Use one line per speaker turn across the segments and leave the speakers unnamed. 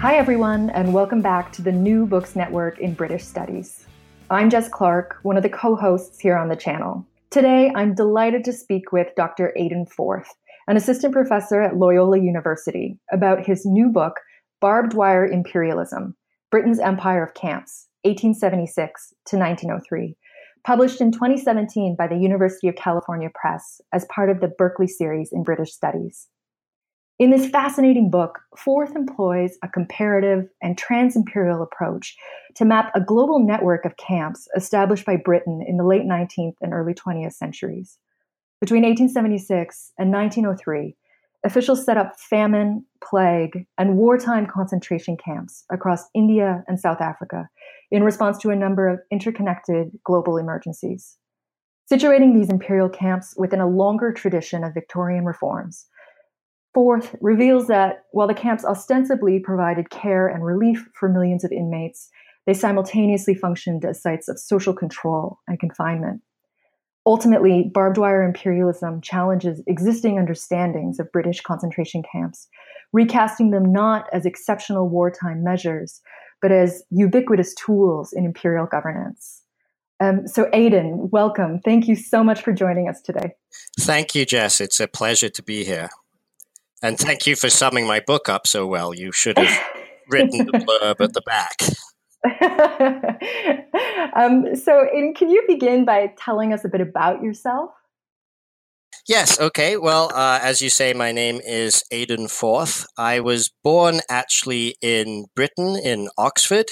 Hi, everyone, and welcome back to the New Books Network in British Studies. I'm Jess Clark, one of the co hosts here on the channel. Today, I'm delighted to speak with Dr. Aidan Forth, an assistant professor at Loyola University, about his new book, Barbed Wire Imperialism Britain's Empire of Camps, 1876 to 1903, published in 2017 by the University of California Press as part of the Berkeley series in British Studies. In this fascinating book, Forth employs a comparative and trans imperial approach to map a global network of camps established by Britain in the late 19th and early 20th centuries. Between 1876 and 1903, officials set up famine, plague, and wartime concentration camps across India and South Africa in response to a number of interconnected global emergencies. Situating these imperial camps within a longer tradition of Victorian reforms, Forth reveals that while the camps ostensibly provided care and relief for millions of inmates, they simultaneously functioned as sites of social control and confinement. Ultimately, barbed wire imperialism challenges existing understandings of British concentration camps, recasting them not as exceptional wartime measures, but as ubiquitous tools in imperial governance. Um, so, Aidan, welcome. Thank you so much for joining us today.
Thank you, Jess. It's a pleasure to be here. And thank you for summing my book up so well. You should have written the blurb at the back.
um, so, Aidan, can you begin by telling us a bit about yourself?
Yes, okay. Well, uh, as you say, my name is Aidan Forth. I was born actually in Britain, in Oxford,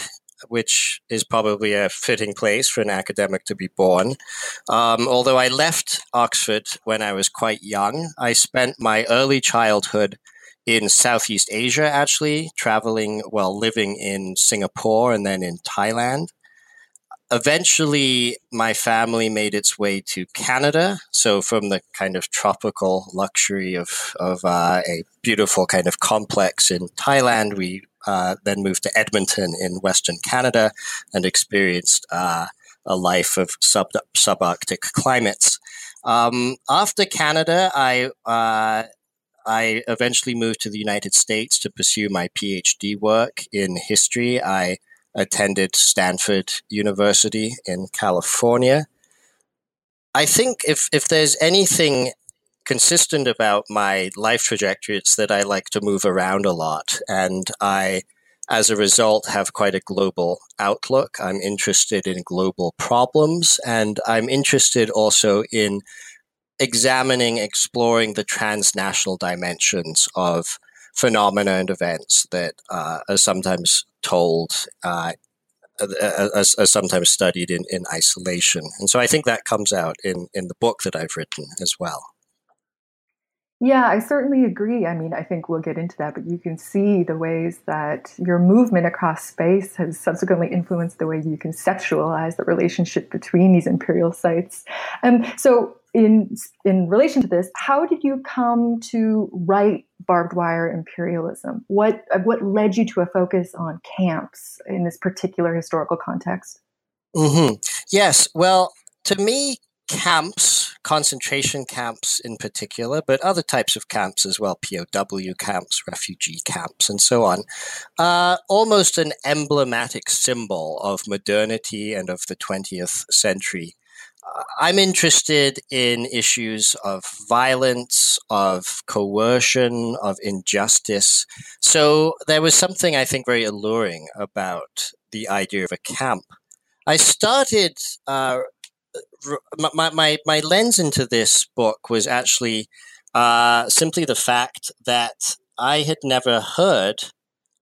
which is probably a fitting place for an academic to be born. Um, although I left Oxford when I was quite young, I spent my early childhood in Southeast Asia, actually, traveling while living in Singapore and then in Thailand. Eventually, my family made its way to Canada. So, from the kind of tropical luxury of, of uh, a beautiful kind of complex in Thailand, we uh, then moved to Edmonton in Western Canada and experienced uh, a life of sub subarctic climates. Um, after Canada, I uh, I eventually moved to the United States to pursue my PhD work in history. I attended Stanford University in California. I think if if there's anything consistent about my life trajectory. It's that I like to move around a lot. And I, as a result, have quite a global outlook. I'm interested in global problems. And I'm interested also in examining, exploring the transnational dimensions of phenomena and events that uh, are sometimes told uh, as, as, sometimes studied in, in isolation. And so I think that comes out in, in the book that I've written as well.
Yeah, I certainly agree. I mean, I think we'll get into that, but you can see the ways that your movement across space has subsequently influenced the way you conceptualize the relationship between these imperial sites. And um, so, in in relation to this, how did you come to write barbed wire imperialism? What what led you to a focus on camps in this particular historical context?
Mm-hmm. Yes, well, to me, camps, concentration camps in particular, but other types of camps as well, POW camps, refugee camps, and so on, uh, almost an emblematic symbol of modernity and of the 20th century. Uh, I'm interested in issues of violence, of coercion, of injustice. So there was something I think very alluring about the idea of a camp. I started uh, my, my, my lens into this book was actually uh, simply the fact that I had never heard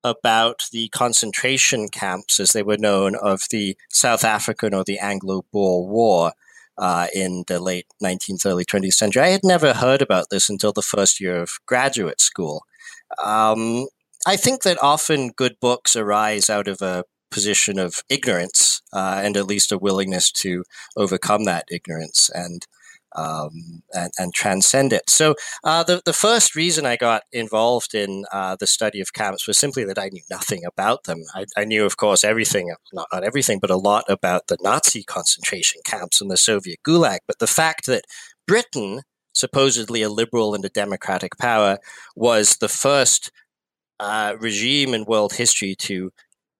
about the concentration camps, as they were known, of the South African or the Anglo Boer War uh, in the late 19th, early 20th century. I had never heard about this until the first year of graduate school. Um, I think that often good books arise out of a position of ignorance uh, and at least a willingness to overcome that ignorance and um, and, and, transcend it. So uh, the the first reason I got involved in uh, the study of camps was simply that I knew nothing about them. I, I, knew, of course, everything not not everything, but a lot about the Nazi concentration camps and the Soviet Gulag. But the fact that Britain, supposedly a liberal and a democratic power, was the first uh, regime in world history to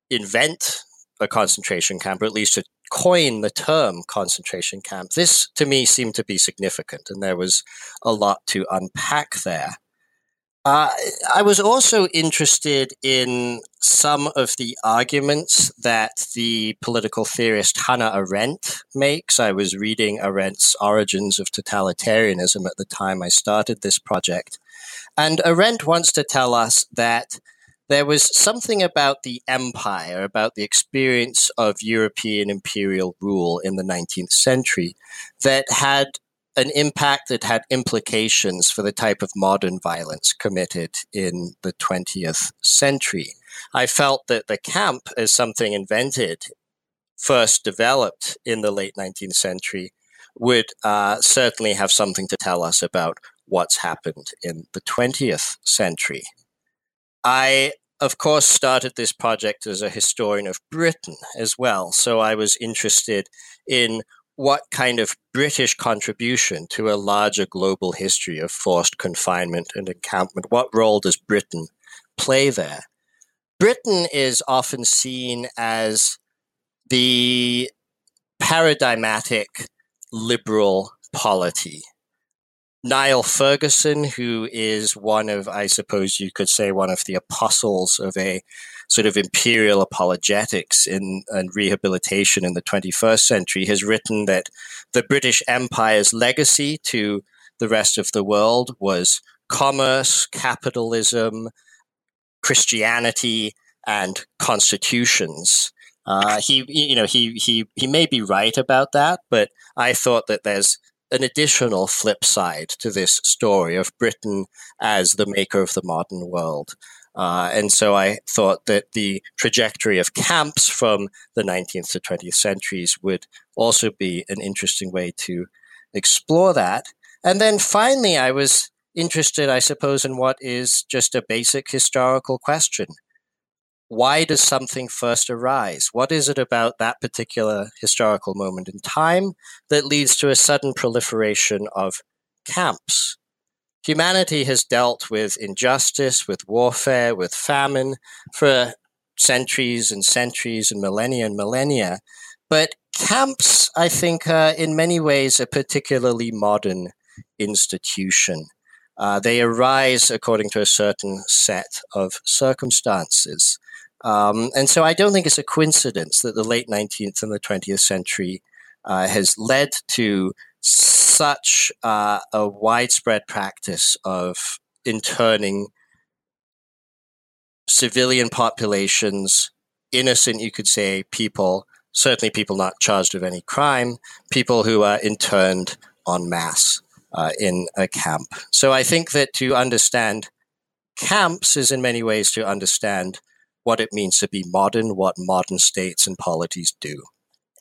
invent a concentration camp, or at least to coin the term concentration camp. This, to me, seemed to be significant, and there was a lot to unpack there. Uh, I was also interested in some of the arguments that the political theorist Hannah Arendt makes. I was reading Arendt's Origins of Totalitarianism at the time I started this project. And Arendt wants to tell us that there was something about the empire, about the experience of European imperial rule in the 19th century that had an impact that had implications for the type of modern violence committed in the 20th century. I felt that the camp as something invented, first developed in the late 19th century, would uh, certainly have something to tell us about what's happened in the 20th century. I, of course, started this project as a historian of Britain as well. So I was interested in what kind of British contribution to a larger global history of forced confinement and encampment, what role does Britain play there? Britain is often seen as the paradigmatic liberal polity Niall Ferguson, who is one of, I suppose you could say, one of the apostles of a sort of imperial apologetics in and rehabilitation in the 21st century, has written that the British Empire's legacy to the rest of the world was commerce, capitalism, Christianity, and constitutions. Uh, he, you know, he he he may be right about that, but I thought that there's an additional flip side to this story of Britain as the maker of the modern world. Uh, and so I thought that the trajectory of camps from the 19th to 20th centuries would also be an interesting way to explore that. And then finally, I was interested, I suppose, in what is just a basic historical question why does something first arise? What is it about that particular historical moment in time that leads to a sudden proliferation of camps? Humanity has dealt with injustice, with warfare, with famine for centuries and centuries and millennia and millennia. But camps, I think, are in many ways a particularly modern institution. Uh, they arise according to a certain set of circumstances. Um, and so I don't think it's a coincidence that the late 19th and the 20th century uh, has led to such uh, a widespread practice of interning civilian populations, innocent, you could say, people, certainly people not charged of any crime, people who are interned en masse uh, in a camp. So I think that to understand camps is in many ways to understand what it means to be modern, what modern states and polities do.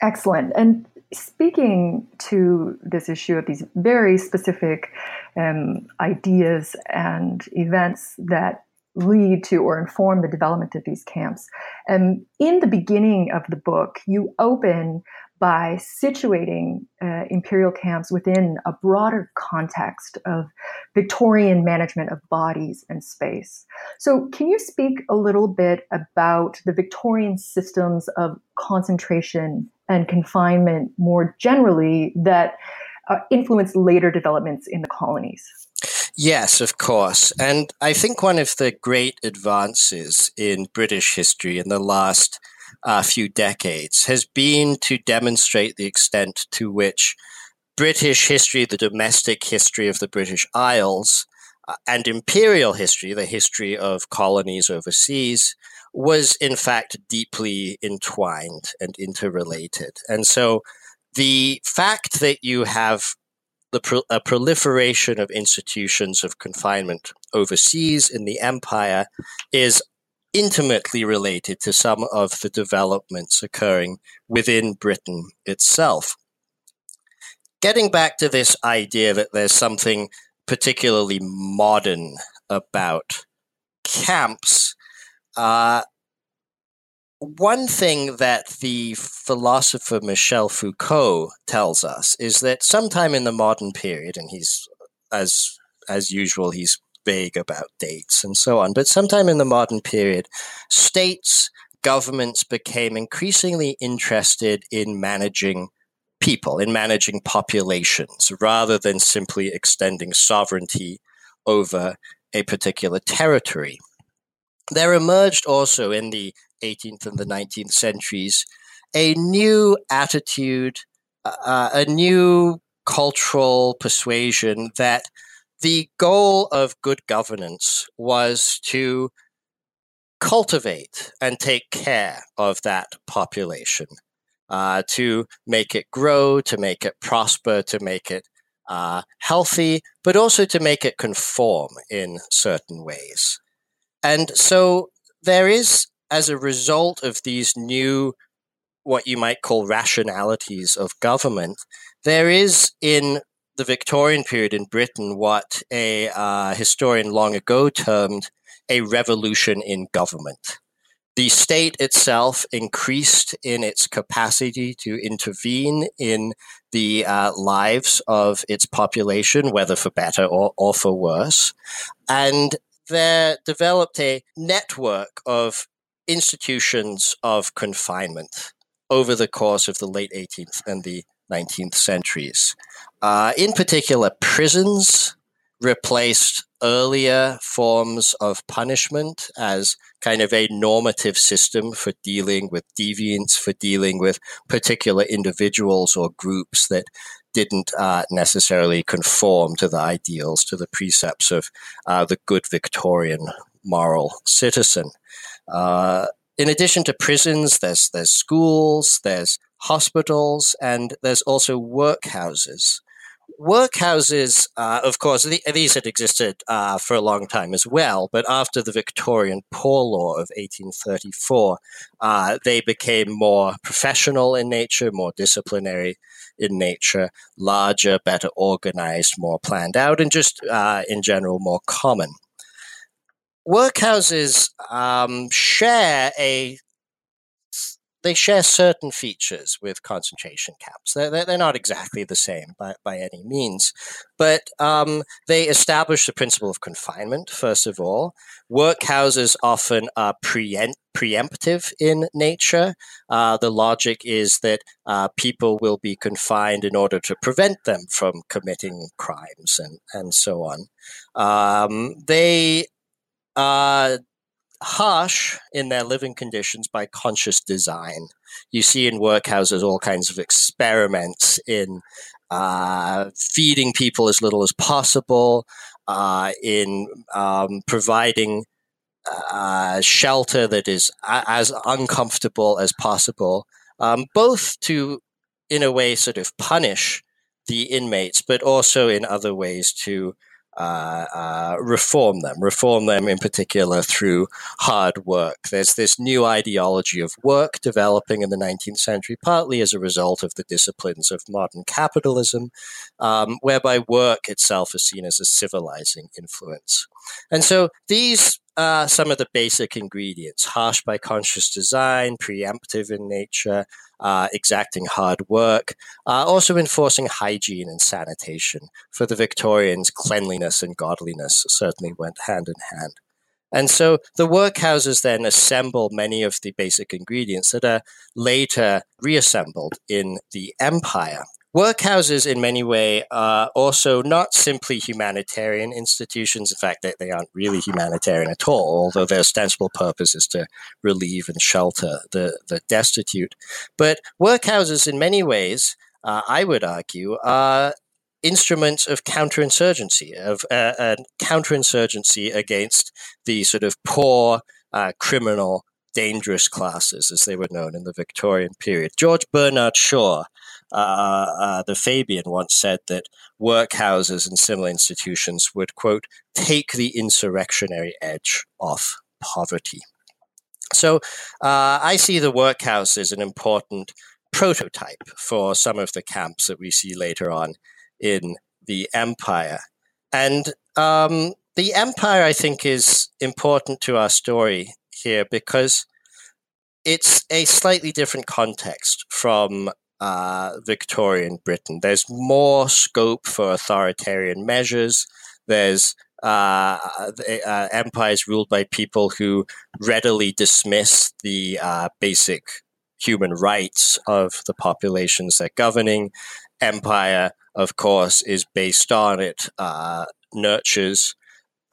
Excellent. And speaking to this issue of these very specific um, ideas and events that lead to or inform the development of these camps. Um, in the beginning of the book, you open by situating uh, imperial camps within a broader context of Victorian management of bodies and space. So, can you speak a little bit about the Victorian systems of concentration and confinement more generally that uh, influenced later developments in the colonies?
Yes, of course. And I think one of the great advances in British history in the last uh, few decades has been to demonstrate the extent to which British history, the domestic history of the British Isles, uh, and imperial history, the history of colonies overseas, was in fact deeply entwined and interrelated. And so the fact that you have the pro- a proliferation of institutions of confinement overseas in the empire is intimately related to some of the developments occurring within Britain itself. Getting back to this idea that there's something particularly modern about camps, uh, one thing that the philosopher Michel Foucault tells us is that sometime in the modern period, and he's as as usual, he's vague about dates and so on, but sometime in the modern period, states, governments became increasingly interested in managing people, in managing populations, rather than simply extending sovereignty over a particular territory. There emerged also in the 18th and the 19th centuries, a new attitude, uh, a new cultural persuasion that the goal of good governance was to cultivate and take care of that population, uh, to make it grow, to make it prosper, to make it uh, healthy, but also to make it conform in certain ways. And so there is as a result of these new, what you might call rationalities of government, there is in the Victorian period in Britain what a uh, historian long ago termed a revolution in government. The state itself increased in its capacity to intervene in the uh, lives of its population, whether for better or, or for worse. And there developed a network of institutions of confinement over the course of the late 18th and the 19th centuries. Uh, in particular, prisons replaced earlier forms of punishment as kind of a normative system for dealing with deviants, for dealing with particular individuals or groups that didn't uh, necessarily conform to the ideals, to the precepts of uh, the good Victorian moral citizen. Uh, in addition to prisons, there's there's schools, there's hospitals, and there's also workhouses. Workhouses, uh, of course, the, these had existed uh, for a long time as well, but after the Victorian Poor Law of 1834, uh, they became more professional in nature, more disciplinary in nature, larger, better organized, more planned out, and just uh, in general more common. Workhouses um, share a they share certain features with concentration camps. They're, they're not exactly the same by, by any means, but um, they establish the principle of confinement, first of all. Workhouses often are preempt, preemptive in nature. Uh, the logic is that uh, people will be confined in order to prevent them from committing crimes and, and so on. Um, they uh, harsh in their living conditions by conscious design. You see in workhouses all kinds of experiments in uh, feeding people as little as possible, uh, in um, providing uh, shelter that is a- as uncomfortable as possible, um, both to, in a way, sort of punish the inmates, but also in other ways to uh, uh, reform them, reform them in particular through hard work. There's this new ideology of work developing in the 19th century, partly as a result of the disciplines of modern capitalism, um, whereby work itself is seen as a civilizing influence. And so these are some of the basic ingredients harsh by conscious design, preemptive in nature, uh, exacting hard work, uh, also enforcing hygiene and sanitation. For the Victorians, cleanliness and godliness certainly went hand in hand. And so the workhouses then assemble many of the basic ingredients that are later reassembled in the empire. Workhouses, in many ways, are also not simply humanitarian institutions. In fact, they, they aren't really humanitarian at all, although their ostensible purpose is to relieve and shelter the, the destitute. But workhouses, in many ways, uh, I would argue, are instruments of counterinsurgency, of uh, counterinsurgency against the sort of poor, uh, criminal, dangerous classes, as they were known in the Victorian period. George Bernard Shaw uh, uh, the Fabian once said that workhouses and similar institutions would, quote, take the insurrectionary edge off poverty. So uh, I see the workhouse as an important prototype for some of the camps that we see later on in the empire. And um, the empire, I think, is important to our story here because it's a slightly different context from uh, Victorian Britain. There's more scope for authoritarian measures. There's uh, uh, empires ruled by people who readily dismiss the uh, basic human rights of the populations they're governing. Empire, of course, is based on it, uh, nurtures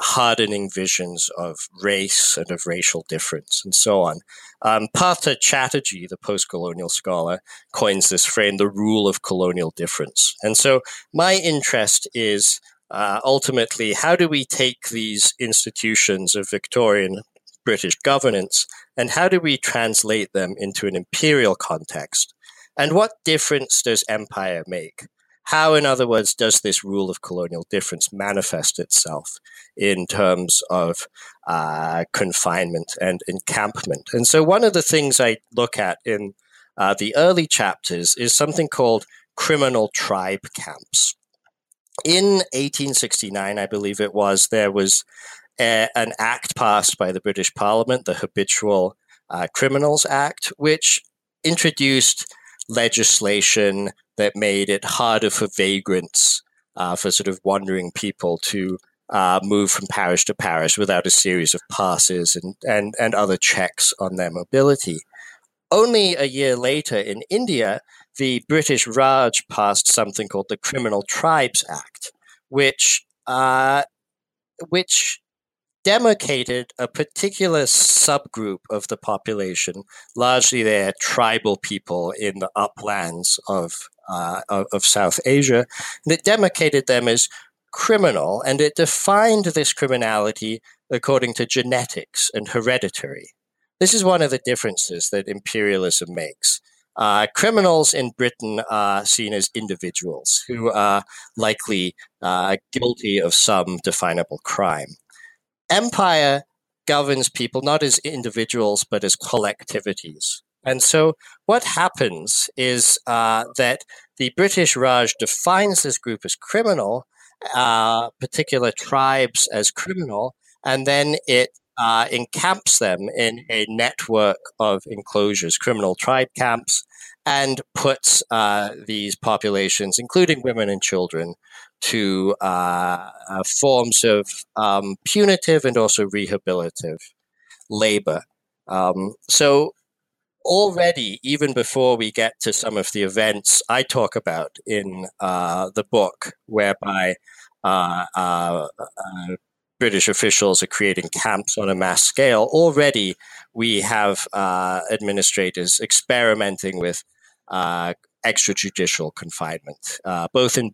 hardening visions of race and of racial difference and so on. Um, Partha Chatterjee, the post colonial scholar, coins this frame, the rule of colonial difference. And so my interest is uh, ultimately how do we take these institutions of Victorian British governance and how do we translate them into an imperial context? And what difference does empire make? How, in other words, does this rule of colonial difference manifest itself in terms of uh, confinement and encampment? And so, one of the things I look at in uh, the early chapters is something called criminal tribe camps. In 1869, I believe it was, there was a, an act passed by the British Parliament, the Habitual uh, Criminals Act, which introduced legislation that made it harder for vagrants, uh, for sort of wandering people to uh, move from parish to parish without a series of passes and, and, and other checks on their mobility. Only a year later in India, the British Raj passed something called the Criminal Tribes Act, which uh, which demarcated a particular subgroup of the population, largely their tribal people in the uplands of, uh, of, South Asia, and it demarcated them as criminal, and it defined this criminality according to genetics and hereditary. This is one of the differences that imperialism makes. Uh, criminals in Britain are seen as individuals who are likely uh, guilty of some definable crime empire governs people not as individuals but as collectivities. And so what happens is uh, that the British Raj defines this group as criminal, uh, particular tribes as criminal, and then it uh, encamps them in a network of enclosures, criminal tribe camps, and puts uh, these populations, including women and children, to uh, uh, forms of um, punitive and also rehabilitative labor. Um, so, already, even before we get to some of the events I talk about in uh, the book, whereby uh, uh, uh, British officials are creating camps on a mass scale, already we have administrators experimenting with extrajudicial confinement, both in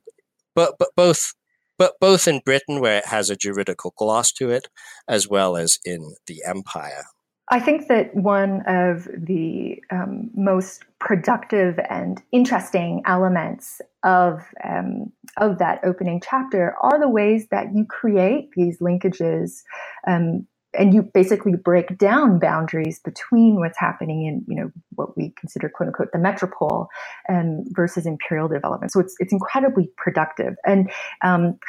but, but both but both in Britain, where it has a juridical gloss to it, as well as in the empire.
I think that one of the um, most productive and interesting elements of um, of that opening chapter are the ways that you create these linkages um, and you basically break down boundaries between what's happening in you know what we consider quote unquote the metropole um, versus imperial development. So it's it's incredibly productive. And um,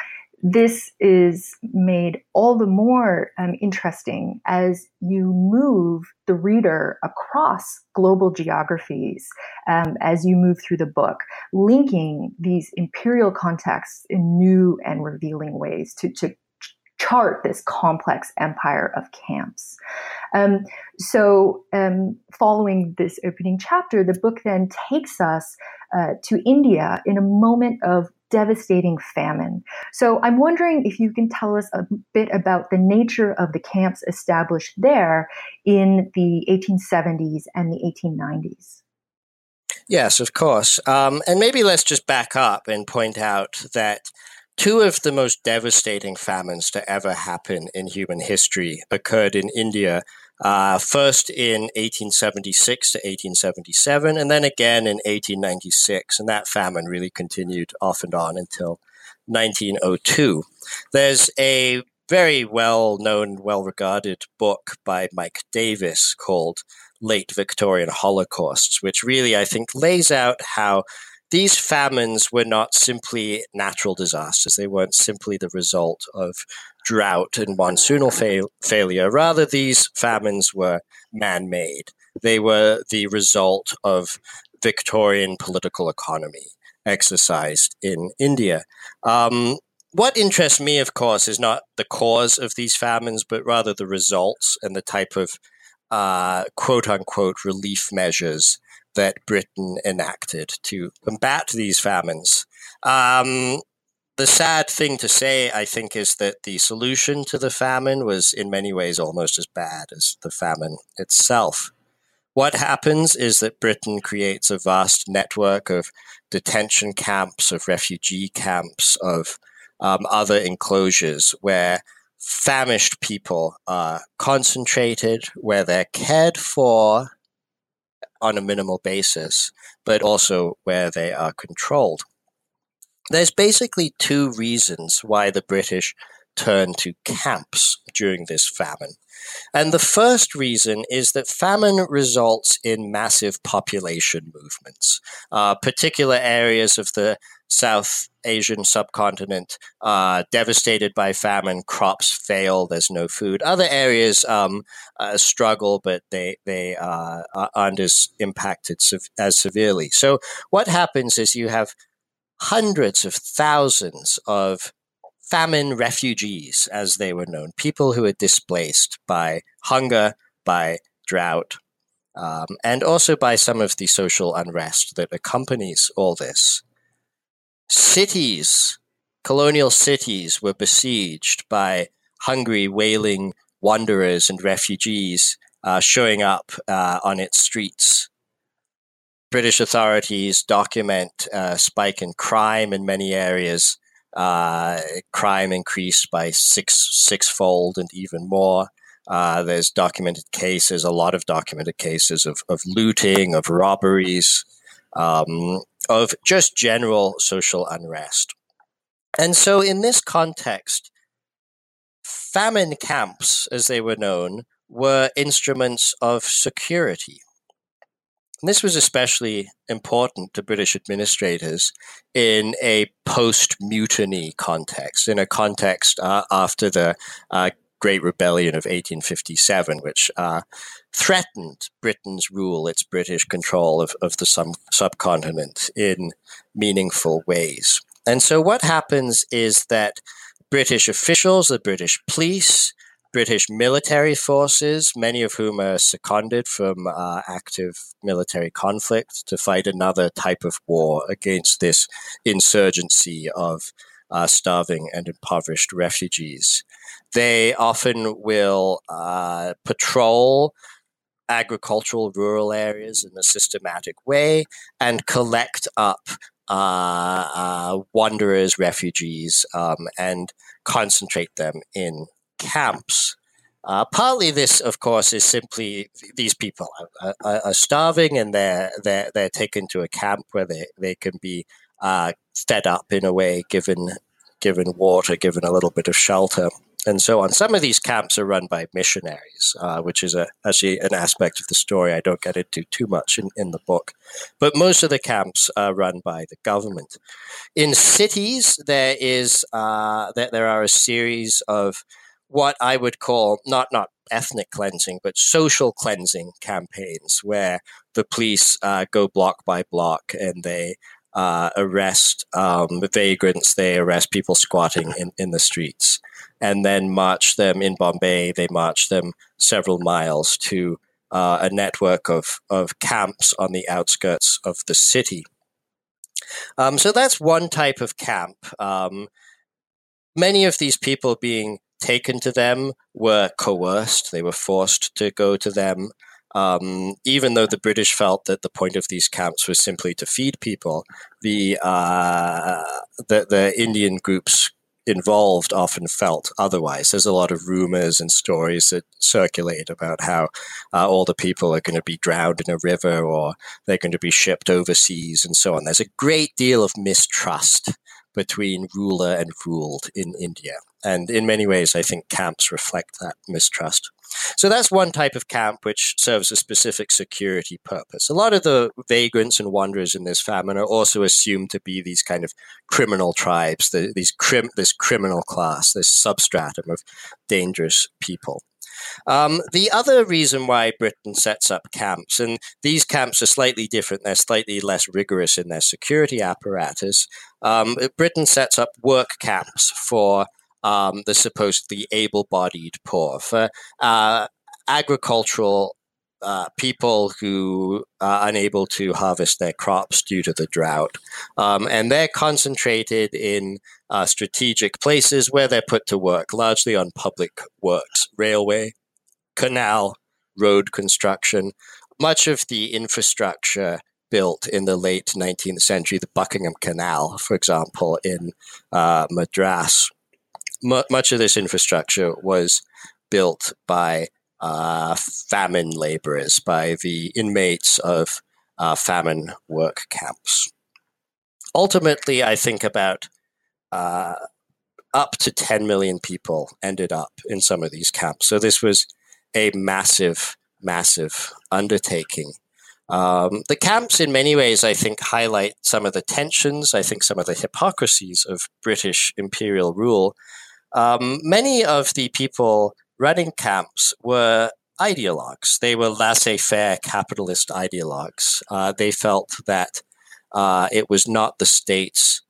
this is made all the more um, interesting as you move the reader across global geographies um, as you move through the book, linking these imperial contexts in new and revealing ways to, to chart this complex empire of camps. Um, so, um, following this opening chapter, the book then takes us uh, to India in a moment of devastating famine. So, I'm wondering if you can tell us a bit about the nature of the camps established there in the 1870s and the 1890s.
Yes, of course. Um, and maybe let's just back up and point out that Two of the most devastating famines to ever happen in human history occurred in India Uh, first in 1876 to 1877, and then again in 1896. And that famine really continued off and on until 1902. There's a very well known, well regarded book by Mike Davis called Late Victorian Holocausts, which really, I think, lays out how these famines were not simply natural disasters. They weren't simply the result of drought and monsoonal fail- failure. Rather, these famines were man made. They were the result of Victorian political economy exercised in India. Um, what interests me, of course, is not the cause of these famines, but rather the results and the type of uh, quote unquote relief measures that Britain enacted to combat these famines. Um, the sad thing to say, I think, is that the solution to the famine was in many ways almost as bad as the famine itself. What happens is that Britain creates a vast network of detention camps, of refugee camps, of um, other enclosures where famished people are concentrated, where they're cared for on a minimal basis, but also where they are controlled. There's basically two reasons why the British turned to camps during this famine. And the first reason is that famine results in massive population movements. Uh, particular areas of the South Asian subcontinent uh, devastated by famine, crops fail, there's no food. Other areas um, uh, struggle, but they, they uh, aren't as impacted as severely. So, what happens is you have hundreds of thousands of famine refugees, as they were known, people who are displaced by hunger, by drought, um, and also by some of the social unrest that accompanies all this. Cities, colonial cities, were besieged by hungry, wailing wanderers and refugees uh, showing up uh, on its streets. British authorities document a uh, spike in crime in many areas, uh, crime increased by six sixfold and even more. Uh, there's documented cases, a lot of documented cases of, of looting, of robberies, um, of just general social unrest. And so, in this context, famine camps, as they were known, were instruments of security. And this was especially important to British administrators in a post mutiny context, in a context uh, after the uh, Great Rebellion of 1857, which uh, threatened Britain's rule, its British control of, of the sub- subcontinent in meaningful ways. And so, what happens is that British officials, the British police, British military forces, many of whom are seconded from uh, active military conflict to fight another type of war against this insurgency of uh, starving and impoverished refugees. They often will uh, patrol agricultural rural areas in a systematic way and collect up uh, uh, wanderers, refugees, um, and concentrate them in camps. Uh, partly, this, of course, is simply these people are, are, are, starving and they're, they're, they're taken to a camp where they, they can be uh, fed up in a way, given, given water, given a little bit of shelter, and so on. Some of these camps are run by missionaries, uh, which is a, actually an aspect of the story I don't get into too much in, in the book. But most of the camps are run by the government. In cities, there is uh, there, are a series of what I would call not not ethnic cleansing, but social cleansing campaigns, where the police uh, go block by block and they uh, arrest um, vagrants, they arrest people squatting in, in the streets, and then march them in Bombay. They march them several miles to uh, a network of, of camps on the outskirts of the city. Um, so that's one type of camp. Um, many of these people being taken to them were coerced, they were forced to go to them. Um, even though the British felt that the point of these camps was simply to feed people, the uh, the, the Indian groups involved often felt otherwise. There's a lot of rumors and stories that circulate about how uh, all the people are going to be drowned in a river or they're going to be shipped overseas and so on. There's a great deal of mistrust between ruler and ruled in India. And in many ways, I think camps reflect that mistrust. So that's one type of camp which serves a specific security purpose. A lot of the vagrants and wanderers in this famine are also assumed to be these kind of criminal tribes, the, these crim, this criminal class, this substratum of dangerous people. Um, the other reason why Britain sets up camps, and these camps are slightly different, they're slightly less rigorous in their security apparatus. Um, Britain sets up work camps for um, the supposedly able-bodied poor, for uh, agricultural uh, people who are unable to harvest their crops due to the drought. Um, and they're concentrated in uh, strategic places where they're put to work, largely on public works, railway, canal, road construction. Much of the infrastructure built in the late 19th century, the Buckingham Canal, for example, in uh, Madras, m- much of this infrastructure was built by uh, famine laborers, by the inmates of uh, famine work camps. Ultimately, I think about uh, up to 10 million people ended up in some of these camps. So this was a massive, massive undertaking. Um, the camps, in many ways, I think, highlight some of the tensions, I think, some of the hypocrisies of British imperial rule um, many of the people running camps were ideologues. They were laissez faire capitalist ideologues. Uh, they felt that uh, it was not the state's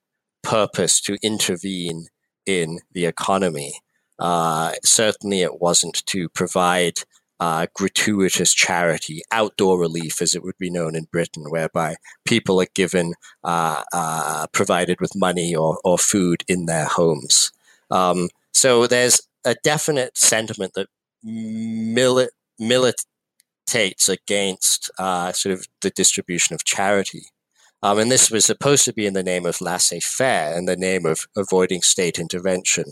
purpose to intervene in the economy. Uh, certainly, it wasn't to provide uh, gratuitous charity, outdoor relief, as it would be known in Britain, whereby people are given, uh, uh, provided with money or, or food in their homes. Um, so there's a definite sentiment that mili- militates against uh, sort of the distribution of charity. Um, and this was supposed to be in the name of laissez faire, in the name of avoiding state intervention.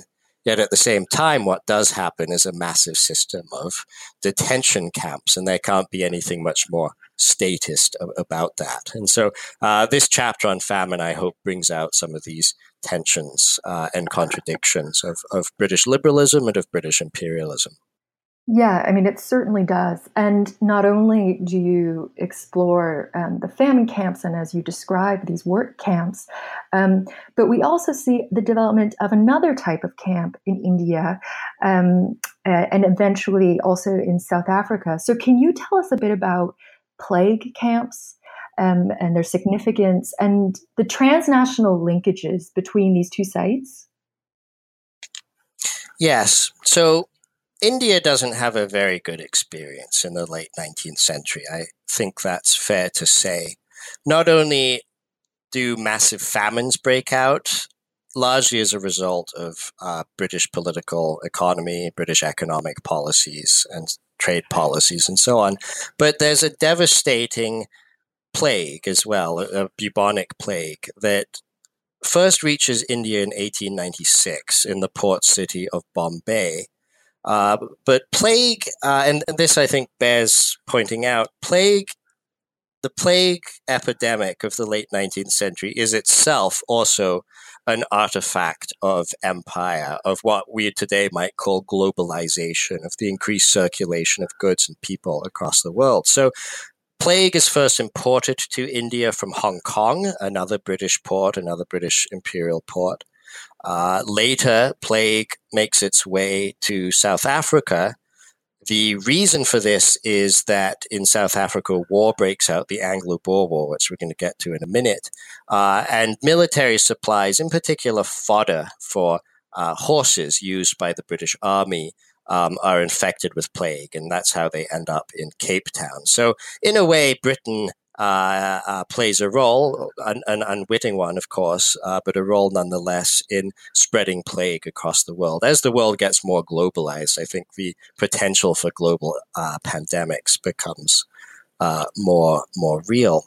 Yet at the same time, what does happen is a massive system of detention camps, and there can't be anything much more statist about that. And so, uh, this chapter on famine, I hope, brings out some of these tensions uh, and contradictions of, of British liberalism and of British imperialism.
Yeah, I mean, it certainly does. And not only do you explore um, the famine camps and as you describe these work camps, um, but we also see the development of another type of camp in India um, and eventually also in South Africa. So, can you tell us a bit about plague camps? Um, and their significance and the transnational linkages between these two sites?
Yes. So India doesn't have a very good experience in the late 19th century. I think that's fair to say. Not only do massive famines break out, largely as a result of uh, British political economy, British economic policies, and trade policies, and so on, but there's a devastating plague as well, a bubonic plague that first reaches India in 1896 in the port city of Bombay uh, but plague, uh, and this I think bears pointing out, plague, the plague epidemic of the late 19th century is itself also an artifact of empire, of what we today might call globalization, of the increased circulation of goods and people across the world. So Plague is first imported to India from Hong Kong, another British port, another British imperial port. Uh, later, plague makes its way to South Africa. The reason for this is that in South Africa, war breaks out, the Anglo Boer War, which we're going to get to in a minute. Uh, and military supplies, in particular fodder for uh, horses used by the British Army, um, are infected with plague. And that's how they end up in Cape Town. So, in a way, Britain uh, uh, plays a role, an, an, unwitting one, of course, uh, but a role nonetheless in spreading plague across the world. As the world gets more globalized, I think the potential for global uh, pandemics becomes uh, more more real.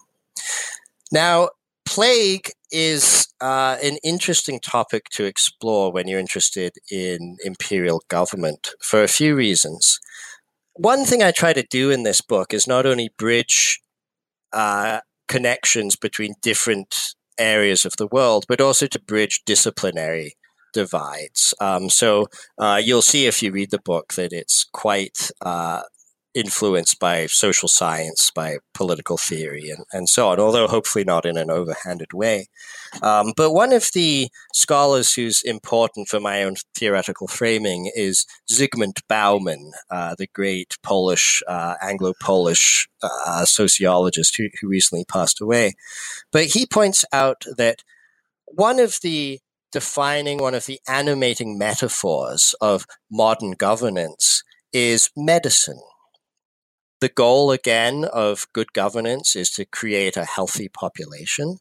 Now, plague is uh, an interesting topic to explore when you're interested in imperial government for a few reasons. One thing I try to do in this book is not only bridge uh, connections between different areas of the world, but also to bridge disciplinary divides. Um, so uh, you'll see if you read the book that it's quite uh, influenced by social science, by political theory, and, and so on, although hopefully not in an overhanded way. Um, but one of the scholars who's important for my own theoretical framing is Zygmunt Bauman, uh, the great Polish, uh, Anglo Polish uh, sociologist who, who recently passed away. But he points out that one of the defining, one of the animating metaphors of modern governance is medicine the goal again of good governance is to create a healthy population,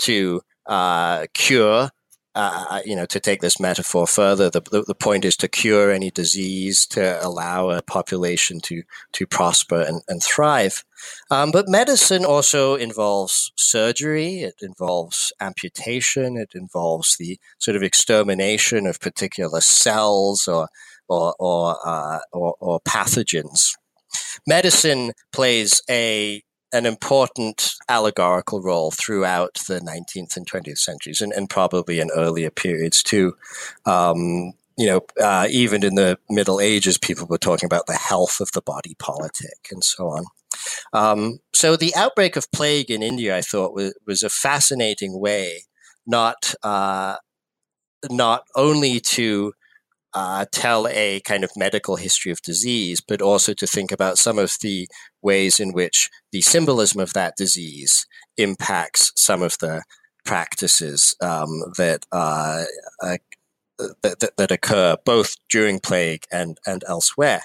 to uh, cure. Uh, you know, to take this metaphor further, the, the, the, point is to cure any disease, to allow a population to to prosper and, and thrive. Um, but medicine also involves surgery. It involves amputation. It involves the sort of extermination of particular cells or or or, uh, or, or pathogens medicine plays a an important allegorical role throughout the 19th and 20th centuries, and, and probably in earlier periods too. Um, you know, uh, even in the Middle Ages, people were talking about the health of the body politic and so on. Um, so the outbreak of plague in India, I thought, was, was a fascinating way, not uh, not only to uh, tell a kind of medical history of disease, but also to think about some of the ways in which the symbolism of that disease impacts some of the practices um, that, uh, uh, that, that, occur both during plague and, and elsewhere.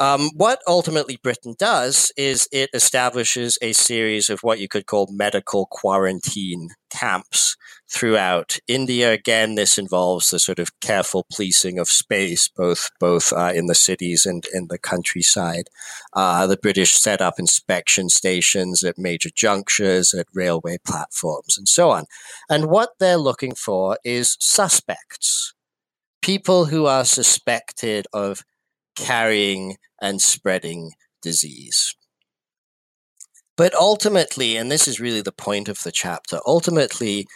Um, what ultimately Britain does is it establishes a series of what you could call medical quarantine camps throughout India. Again, this involves the sort of careful policing of space, both both uh, in the cities and in the countryside. Uh, the British set up inspection stations at major junctures, at railway platforms, and so on. And what they're looking for is suspects, people who are suspected of carrying and spreading disease. But ultimately, and this is really the point of the chapter, ultimately,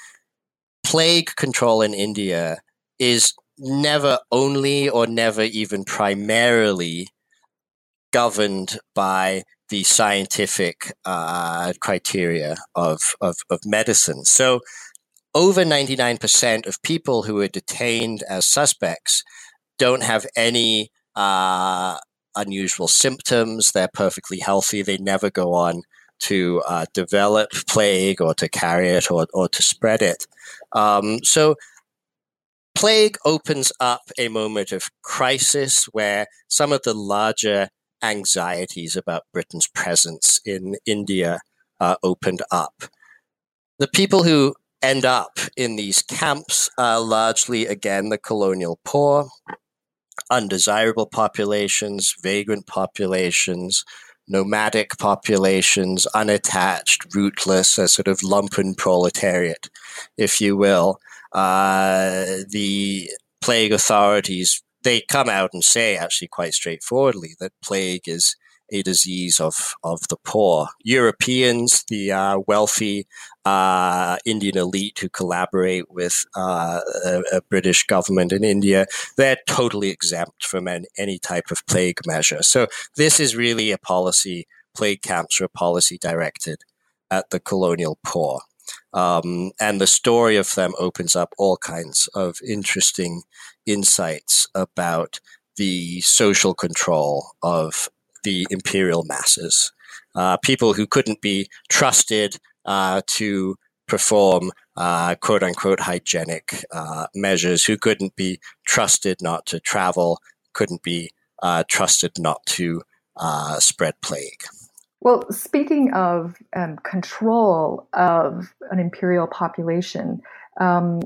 plague control in India is never only or never even primarily governed by the scientific uh, criteria of, of, of medicine. So, over 99% of people who are detained as suspects don't have any uh, unusual symptoms. They're perfectly healthy. They never go on to uh, develop plague or to carry it or, or to spread it. Um, so, plague opens up a moment of crisis where some of the larger anxieties about Britain's presence in India uh, opened up. The people who end up in these camps are largely, again, the colonial poor, undesirable populations, vagrant populations, nomadic populations, unattached, rootless, a sort of lumpen proletariat, if you will. Uh, the plague authorities, they come out and say actually quite straightforwardly that plague is a disease of, of the poor. Europeans, the uh, wealthy uh, Indian elite who collaborate with uh, a, a, British government in India, they're totally exempt from an, any type of plague measure. So this is really a policy, plague camps are a policy directed at the colonial poor. Um, and the story of them opens up all kinds of interesting insights about the social control of the imperial masses. Uh, people who couldn't be trusted uh, to perform uh, quote unquote hygienic uh, measures, who couldn't be trusted not to travel, couldn't be uh, trusted not to uh, spread plague.
Well, speaking of um, control of an imperial population, um,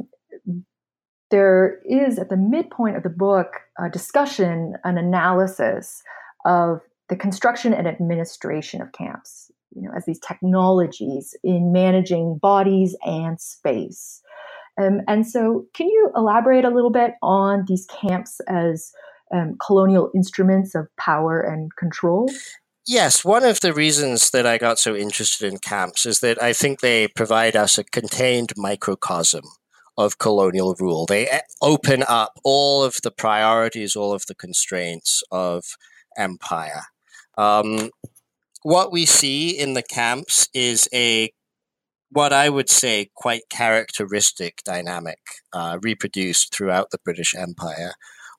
there is at the midpoint of the book a discussion, an analysis of the construction and administration of camps, you know, as these technologies in managing bodies and space. Um, and so, can you elaborate a little bit on these camps as um, colonial instruments of power and control?
Yes, one of the reasons that I got so interested in camps is that I think they provide us a contained microcosm of colonial rule. They eh, open up all of the priorities, all of the constraints of empire. Um, what we see in the camps is a what I would say quite characteristic dynamic uh, reproduced throughout the British Empire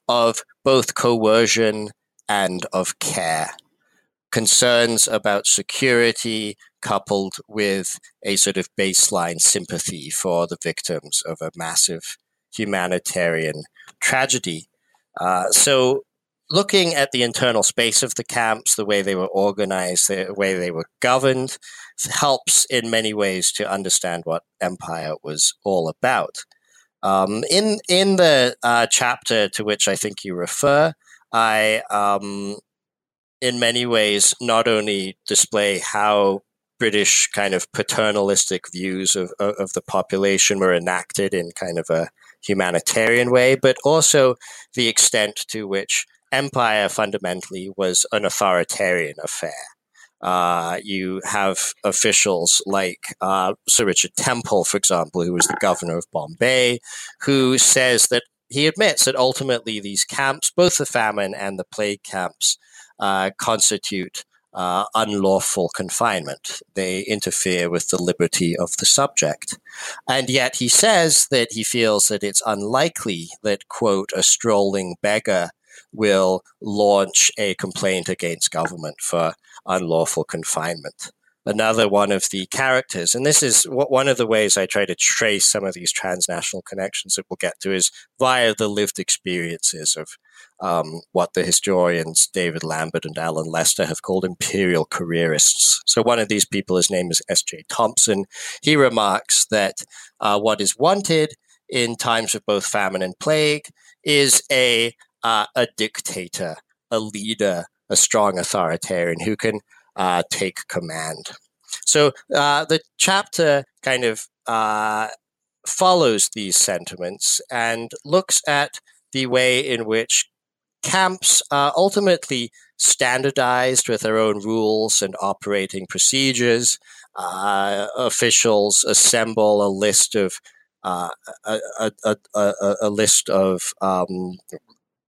of both coercion and of care concerns about security coupled with a sort of baseline sympathy for the victims of a massive humanitarian tragedy. Uh, so, looking at the internal space of the camps, the way they were organized, the way they were governed, helps in many ways to understand what empire was all about. Um, in in the uh, chapter to which I think you refer, I um, in many ways not only display how British kind of paternalistic views of, of the population were enacted in kind of a humanitarian way, but also the extent to which empire fundamentally was an authoritarian affair. Uh, you have officials like uh, Sir Richard Temple, for example, who was the governor of Bombay, who says that he admits that ultimately these camps, both the famine and the plague camps, uh, constitute uh, unlawful confinement. They interfere with the liberty of the subject. And yet he says that he feels that it's unlikely that, quote, a strolling beggar will launch a complaint against government for unlawful confinement another one of the characters. And this is one of the ways I try to trace some of these transnational connections that we'll get to is via the lived experiences of um, what the historians David Lambert and Alan Lester have called imperial careerists. So one of these people, his name is S.J. Thompson. He remarks that uh, what is wanted in times of both famine and plague is a uh, a dictator, a leader, a strong authoritarian who can uh, take command. So uh, the chapter kind of uh, follows these sentiments and looks at the way in which camps are ultimately standardized with their own rules and operating procedures. Uh, officials assemble a list of uh, a, a, a, a, list of um,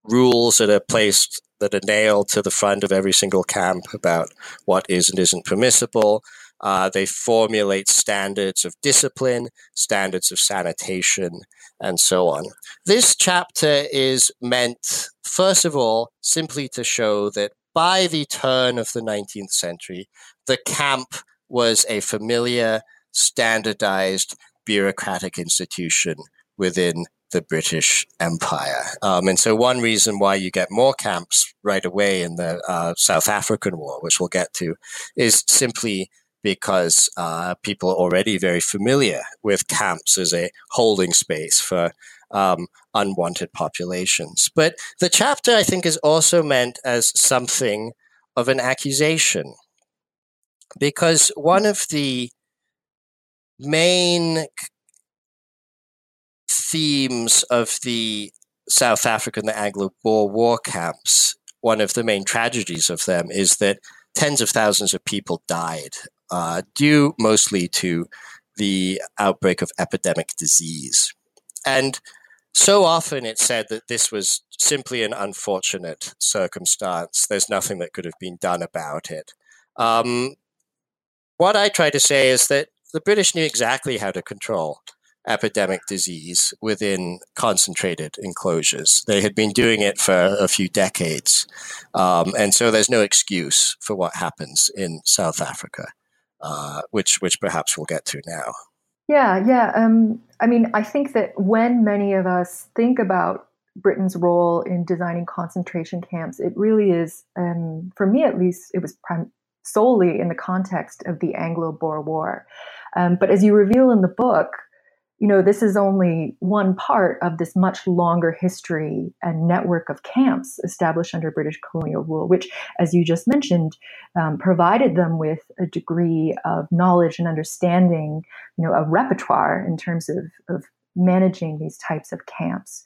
rules that are placed that are nailed to the front of every single camp about what is and isn't permissible. Uh, they formulate standards of discipline, standards of sanitation, and so on. This chapter is meant, first of all, simply to show that by the turn of the 19th century, the camp was a familiar, standardized bureaucratic institution within the British Empire. Um, and so, one reason why you get more camps right away in the uh, South African War, which we'll get to, is simply because uh, people are already very familiar with camps as a holding space for um, unwanted populations. But the chapter, I think, is also meant as something of an accusation. Because one of the main themes of the South African, the Anglo Boer war camps, one of the main tragedies of them is that tens of thousands of people died, uh, due mostly to the outbreak of epidemic disease. And so often it's said that this was simply an unfortunate circumstance. There's nothing that could have been done about it. Um, what I try to say is that the British knew exactly how to control epidemic disease within concentrated enclosures. They had been doing it for a few decades. Um, and so there's no excuse for what happens in South Africa, uh, which, which perhaps we'll get to now.
Yeah, yeah. Um, I mean, I think that when many of us think about Britain's role in designing concentration camps, it really is, um, for me at least, it was prim- solely in the context of the Anglo Boer War. Um, but as you reveal in the book, you know, this is only one part of this much longer history and network of camps established under British colonial rule, which, as you just mentioned, um, provided them with a degree of knowledge and understanding, you know, a repertoire in terms of, of managing these types of camps.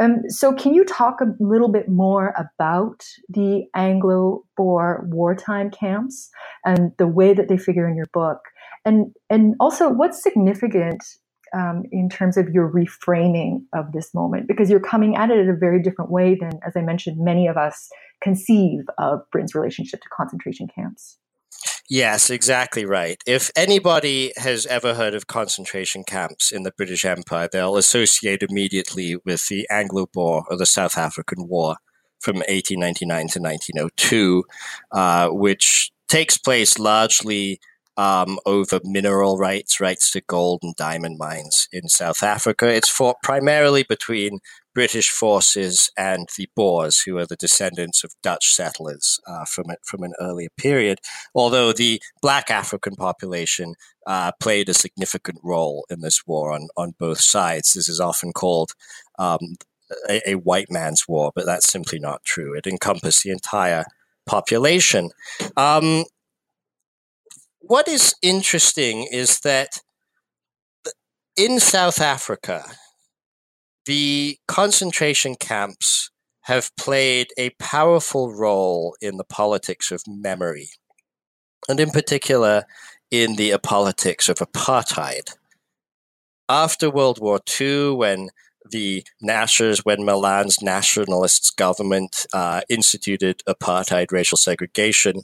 Um, so, can you talk a little bit more about the Anglo Boer wartime camps and the way that they figure in your book? And, and also, what's significant um, in terms of your reframing of this moment? Because you're coming at it in a very different way than, as I mentioned, many of us conceive of Britain's relationship to concentration camps.
Yes, exactly right. If anybody has ever heard of concentration camps in the British Empire, they'll associate immediately with the Anglo Boer or the South African War from 1899 to 1902, uh, which takes place largely um, over mineral rights, rights to gold and diamond mines in South Africa. It's fought primarily between British forces and the Boers, who are the descendants of Dutch settlers uh, from from an earlier period. Although the Black African population uh, played a significant role in this war on on both sides. This is often called um, a, a white man's war, but that's simply not true. It encompassed the entire population. Um, what is interesting is that in South Africa, the concentration camps have played a powerful role in the politics of memory, and in particular, in the politics of apartheid. After World War II, when the Nashers, when Malan's nationalists government uh, instituted apartheid racial segregation,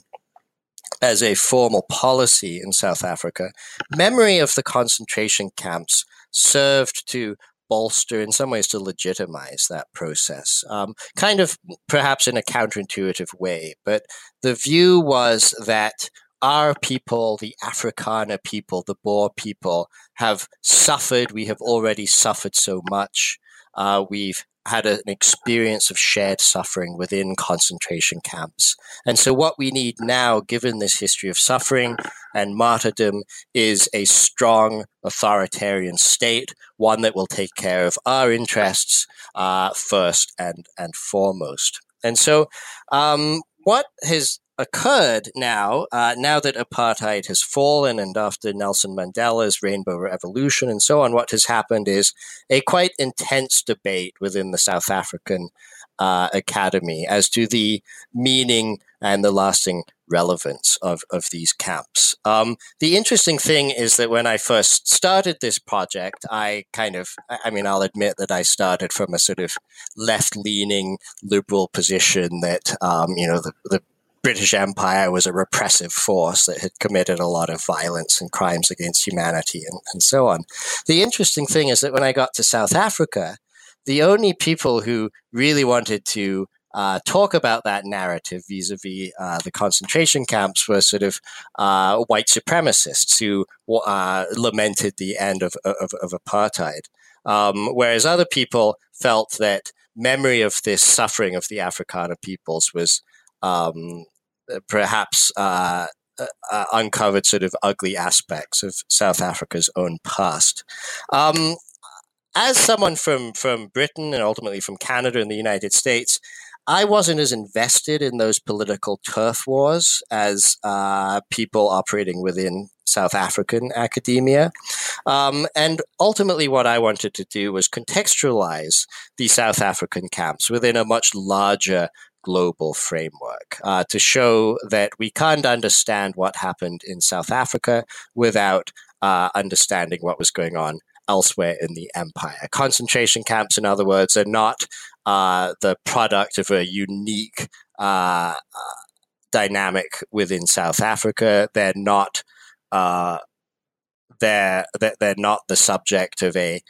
as a formal policy in South Africa, memory of the concentration camps served to bolster, in some ways, to legitimize that process, um, kind of perhaps in a counterintuitive way. But the view was that our people, the Afrikaner people, the Boer people, have suffered. We have already suffered so much. Uh, we've had an experience of shared suffering within concentration camps. And so, what we need now, given this history of suffering and martyrdom, is a strong authoritarian state, one that will take care of our interests uh, first and, and foremost. And so, um, what has occurred now, uh, now that apartheid has fallen and after Nelson Mandela's rainbow revolution and so on, what has happened is a quite intense debate within the South African uh, Academy as to the meaning and the lasting relevance of, of these camps. Um, the interesting thing is that when I first started this project, I kind of, I mean, I'll admit that I started from a sort of left leaning liberal position that, um, you know, the, the British Empire was a repressive force that had committed a lot of violence and crimes against humanity and, and so on. The interesting thing is that when I got to South Africa, the only people who really wanted to uh, talk about that narrative vis-a-vis uh, the concentration camps were sort of uh, white supremacists who uh, lamented the end of, of, of apartheid, um, whereas other people felt that memory of this suffering of the Afrikaner peoples was um, perhaps uh, uh, uh, uncovered sort of ugly aspects of South Africa's own past. Um, as someone from from Britain and ultimately from Canada and the United States, I wasn't as invested in those political turf wars as uh, people operating within South African academia. Um, and ultimately, what I wanted to do was contextualize the South African camps within a much larger global framework uh, to show that we can't understand what happened in South Africa without uh, understanding what was going on elsewhere in the empire. Concentration camps, in other words, are not uh, the product of a unique uh, uh, dynamic within South Africa. They're not. Uh, they're, they're not the subject of a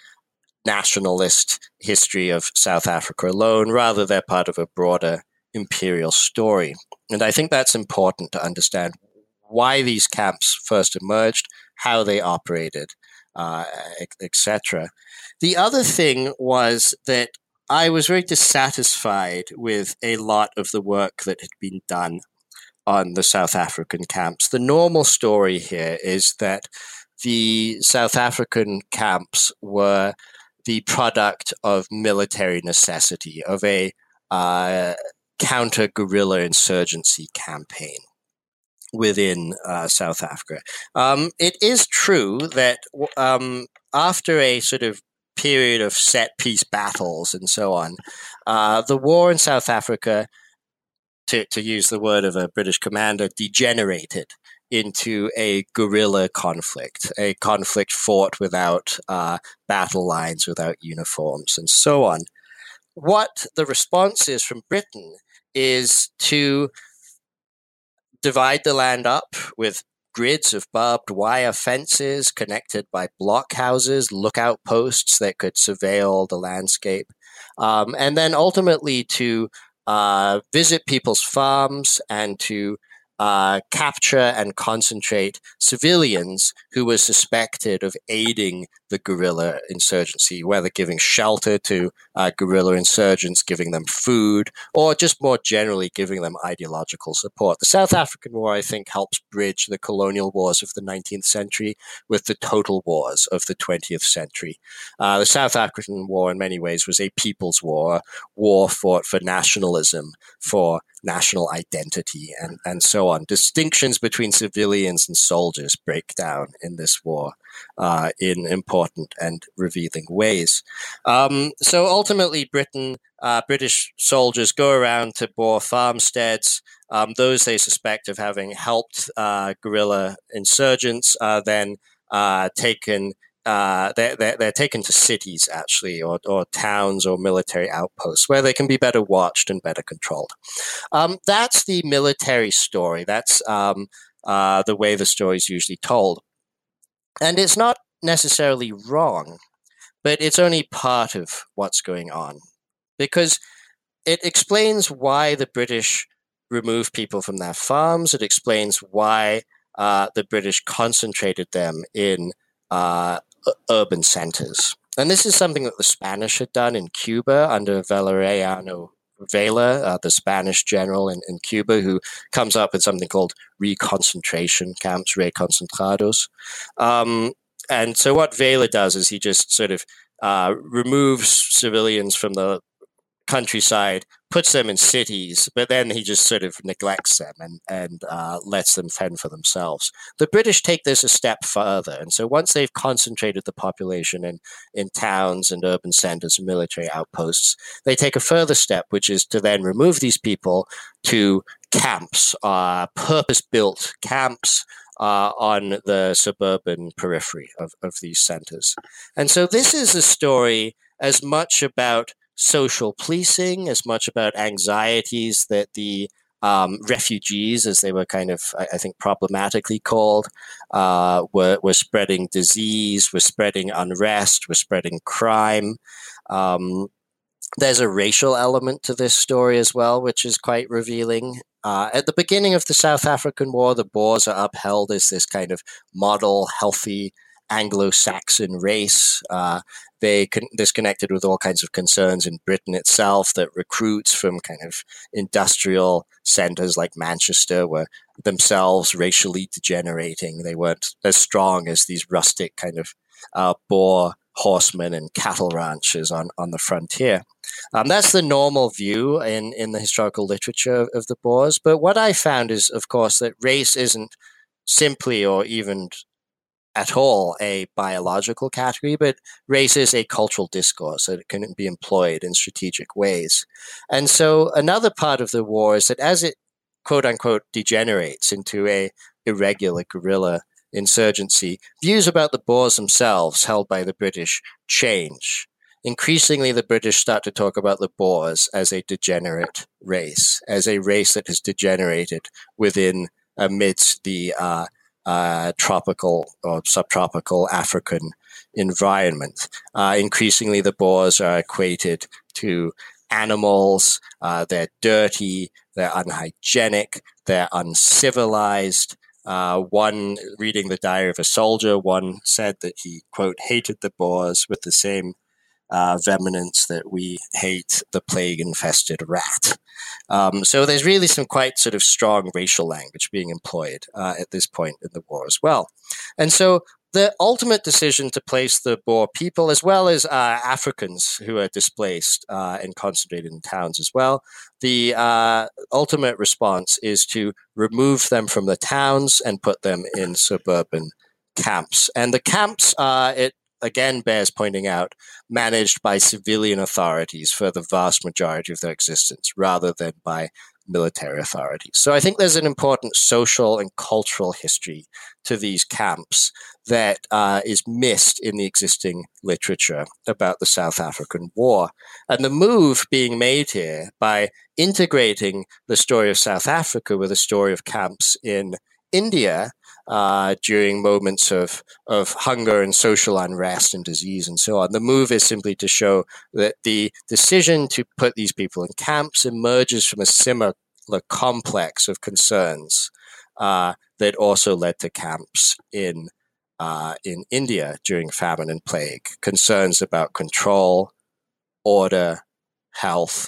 nationalist history of South Africa alone. Rather, they're part of a broader imperial story. And I think that's important to understand why these camps first emerged, how they operated, uh, etc. The other thing was that I was very dissatisfied with a lot of the work that had been done on the South African camps. The normal story here is that the South African camps were the product of military necessity, of a uh, counter guerrilla insurgency campaign within uh, South Africa. Um, it is true that um, after a sort of period of set piece battles and so on. Uh, the war in South Africa, to, to use the word of a British commander, degenerated into a guerrilla conflict, a conflict fought without uh, battle lines, without uniforms, and so on. What the response is from Britain is to divide the land up with grids of barbed wire fences connected by blockhouses, lookout posts that could surveil the landscape, um, and then ultimately to uh, visit people's farms and to uh, capture and concentrate civilians who were suspected of aiding the guerrilla insurgency, whether giving shelter to uh, guerrilla insurgents, giving them food, or just more generally giving them ideological support. The South African War, I think, helps bridge the colonial wars of the 19th century with the total wars of the 20th century. Uh, the South African War, in many ways, was a people's war, war fought for nationalism, for national identity, and, and so on. Distinctions between civilians and soldiers break down in this war uh, in important and revealing ways. Um, so ultimately, Britain, uh, British soldiers go around to Boer farmsteads. Um, those they suspect of having helped uh, guerrilla insurgents are then uh, taken. Uh, they're, they're, they're, taken to cities actually, or, or towns or military outposts where they can be better watched and better controlled. Um, that's the military story. That's um, uh, the way the story is usually told. And it's not necessarily wrong, but it's only part of what's going on because it explains why the British remove people from their farms. It explains why uh, the British concentrated them in uh, urban centers. And this is something that the Spanish had done in Cuba under Valeriano Weyler, uh, the Spanish general in, in Cuba, who comes up with something called reconcentration camps, reconcentrados. Um, and so what Weyler does is he just sort of uh, removes civilians from the countryside, puts them in cities, but then he just sort of neglects them and, and uh, lets them fend for themselves. The British take this a step further. And so once they've concentrated the population in, in towns and urban centers and military outposts, they take a further step, which is to then remove these people to camps, uh, purpose built camps. Uh, on the suburban periphery of, of these centers. And so this is a story as much about social policing, as much about anxieties that the um, refugees, as they were kind of, I, think, problematically called, uh, were, were spreading disease, were spreading unrest, were spreading crime. Um, there's a racial element to this story as well, which is quite revealing. Uh, at the beginning of the South African War, the Boers are upheld as this kind of model, healthy Anglo-Saxon race. Uh, they con- disconnected with all kinds of concerns in Britain itself that recruits from kind of industrial centers like Manchester were themselves racially degenerating. They weren't as strong as these rustic kind of uh, Boer horsemen and cattle ranchers on, on the frontier. Um, that's the normal view in, in the historical literature of the Boers. But what I found is, of course, that race isn't simply or even at all a biological category, but raises a cultural discourse that can be employed in strategic ways. And so another part of the war is that as it quote unquote degenerates into a irregular guerrilla insurgency, views about the Boers themselves held by the British change. Increasingly, the British start to talk about the Boers as a degenerate race, as a race that has degenerated within amidst the uh, uh, tropical or subtropical African environment. Uh, increasingly, the Boers are equated to animals. Uh, they're dirty. They're unhygienic. They're uncivilized. Uh, one reading the diary of a soldier, one said that he quote hated the Boers with the same uh, vehemence that we hate the plague infested rat. Um, so there's really some quite sort of strong racial language being employed uh, at this point in the war as well. And so the ultimate decision to place the Boer people, as well as uh, Africans who are displaced uh, and concentrated in towns as well, the uh, ultimate response is to remove them from the towns and put them in suburban camps. And the camps, uh, it again bears pointing out, managed by civilian authorities for the vast majority of their existence rather than by military authorities. So I think there's an important social and cultural history to these camps that uh, is missed in the existing literature about the South African War. And the move being made here by integrating the story of South Africa with the story of camps in India uh, during moments of, of hunger and social unrest and disease and so on. The move is simply to show that the decision to put these people in camps emerges from a similar complex of concerns uh, that also led to camps in uh, in India during famine and plague. Concerns about control, order, health,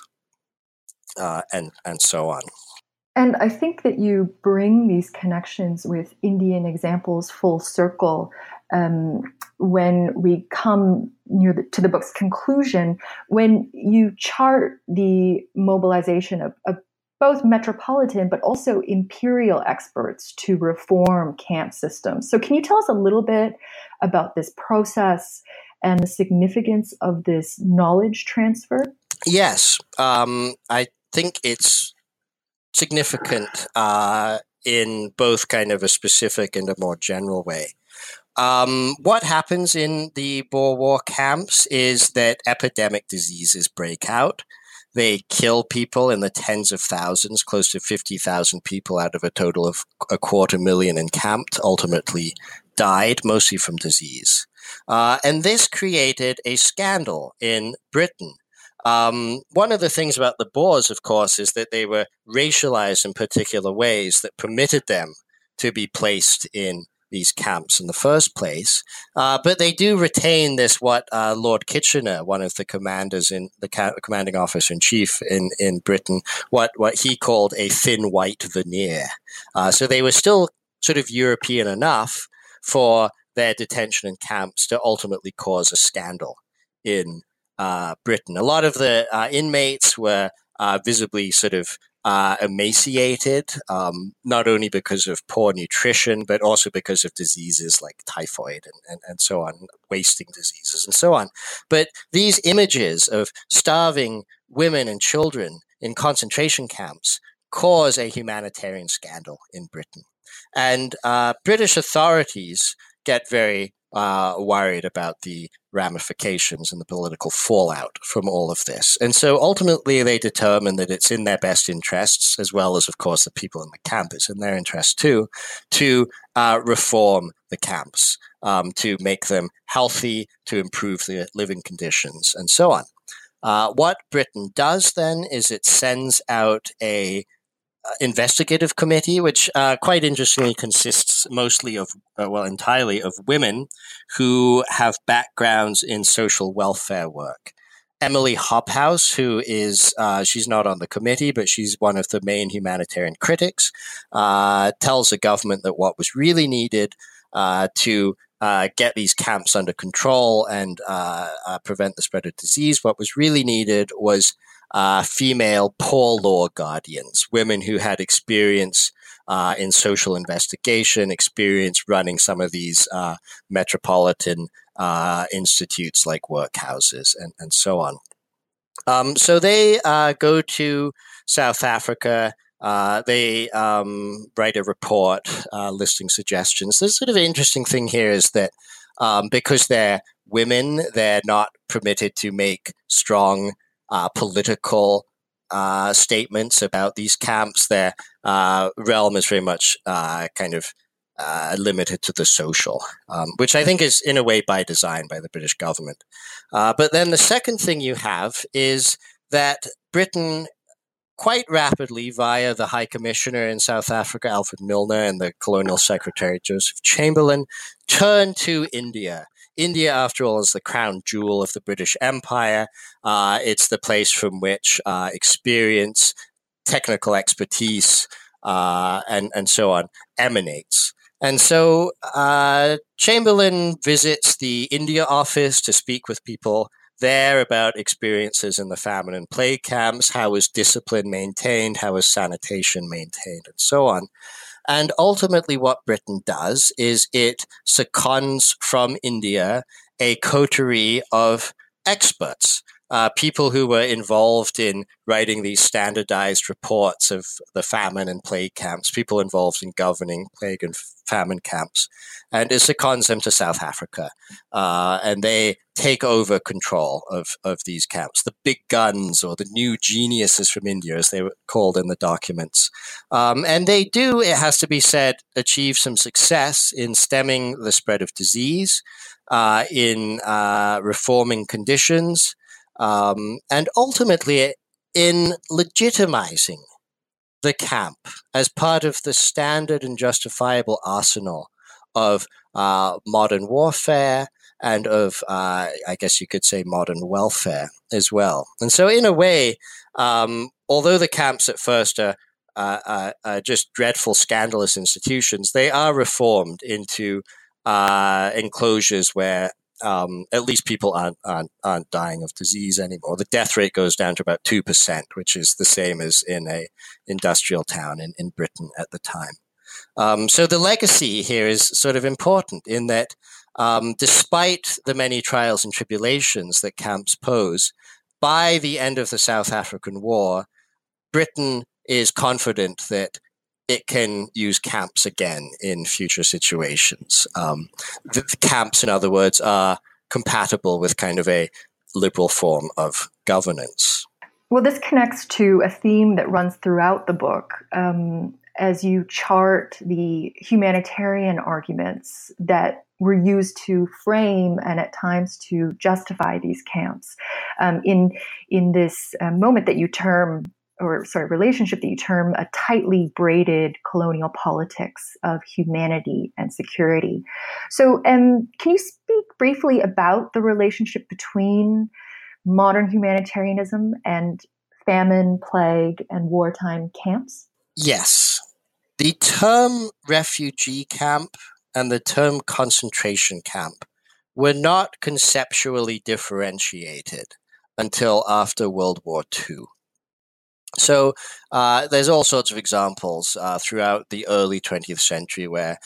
uh, and and so on.
And I think that you bring these connections with Indian examples full circle um, when we come near the, to the book's conclusion, when you chart the mobilization of, of both metropolitan but also imperial experts to reform camp systems. So, can you tell us a little bit about this process and the significance of this knowledge transfer?
Yes, um, I think it's significant uh, in both kind of a specific and a more general way. Um, what happens in the Boer War camps is that epidemic diseases break out. They kill people in the tens of thousands, close to 50,000 people out of a total of a quarter million encamped, ultimately died, mostly from disease. Uh, and this created a scandal in Britain um, one of the things about the Boers, of course, is that they were racialized in particular ways that permitted them to be placed in these camps in the first place. Uh, but they do retain this, what uh, Lord Kitchener, one of the commanders in the ca- commanding officer in chief in, in Britain, what, what he called a thin white veneer. Uh, so they were still sort of European enough for their detention in camps to ultimately cause a scandal in uh, Britain. A lot of the uh, inmates were uh, visibly sort of uh, emaciated, um, not only because of poor nutrition, but also because of diseases like typhoid and, and, and so on, wasting diseases and so on. But these images of starving women and children in concentration camps cause a humanitarian scandal in Britain. And uh, British authorities get very uh, worried about the ramifications and the political fallout from all of this. And so ultimately, they determine that it's in their best interests, as well as, of course, the people in the camp, it's in their interest too, to uh, reform the camps, um, to make them healthy, to improve their living conditions, and so on. Uh, what Britain does then is it sends out a investigative committee, which uh, quite interestingly consists mostly of, uh, well, entirely of women who have backgrounds in social welfare work. Emily Hobhouse, who is, uh, she's not on the committee, but she's one of the main humanitarian critics, uh, tells the government that what was really needed uh, to uh, get these camps under control and prevent the spread of disease. What was really needed was uh, female poor law guardians, women who had experience uh, in social investigation, experience running some of these uh, metropolitan uh, institutes like workhouses and, and so on. Um, so they uh, go to South Africa. Uh, they um, write a report listing suggestions. The sort of interesting thing here is that um, because they're women, they're not permitted to make strong uh, political uh, statements about these camps. Their uh, realm is very much uh, kind of uh, limited to the social, um, which I think is in a way by design by the British government. Uh, but then the second thing you have is that Britain quite rapidly via the High Commissioner in South Africa, Alfred Milner, and the Colonial Secretary, Joseph Chamberlain, turned to India India, after all, is the crown jewel of the British Empire. Uh, it's the place from which uh, experience, technical expertise, uh, and, and so on emanates. And so uh, Chamberlain visits the India office to speak with people there about experiences in the famine and plague camps, how is discipline maintained, how is sanitation maintained, and so on. And ultimately, what Britain does is it seconds from India a coterie of experts uh, people who were involved in writing these standardized reports of the famine and plague camps, people involved in governing plague and famine camps. And it seconds them to South Africa. Uh, and they take over control of, of these camps, the big guns or the new geniuses from India, as they were called in the documents. Um, and they do, it has to be said, achieve some success in stemming the spread of disease, uh, in uh, reforming conditions um, and ultimately in legitimizing the camp as part of the standard and justifiable arsenal of uh, modern warfare and of, uh, I guess you could say, modern welfare as well. And so, in a way, um, although the camps at first are, uh, are, just dreadful, scandalous institutions, they are reformed into uh, enclosures where um, at least people aren't, aren't, aren't dying of disease anymore. The death rate goes down to about two percent, which is the same as in a industrial town in, in Britain at the time. Um, so the legacy here is sort of important in that, um, despite the many trials and tribulations that camps pose, by the end of the South African War, Britain is confident that it can use camps again in future situations. Um, the, the, camps, in other words, are compatible with kind of a liberal form of governance.
Well, this connects to a theme that runs throughout the book. Um, as you chart the humanitarian arguments that were used to frame and at times to justify these camps um, in in this uh, moment that you term or sorry, relationship that you term a tightly braided colonial politics of humanity and security. So, um, can you speak briefly about the relationship between modern humanitarianism and famine, plague, and wartime camps?
Yes. The term refugee camp and the term concentration camp were not conceptually differentiated until after World War II. So uh, there's all sorts of examples uh, throughout the early 20th century where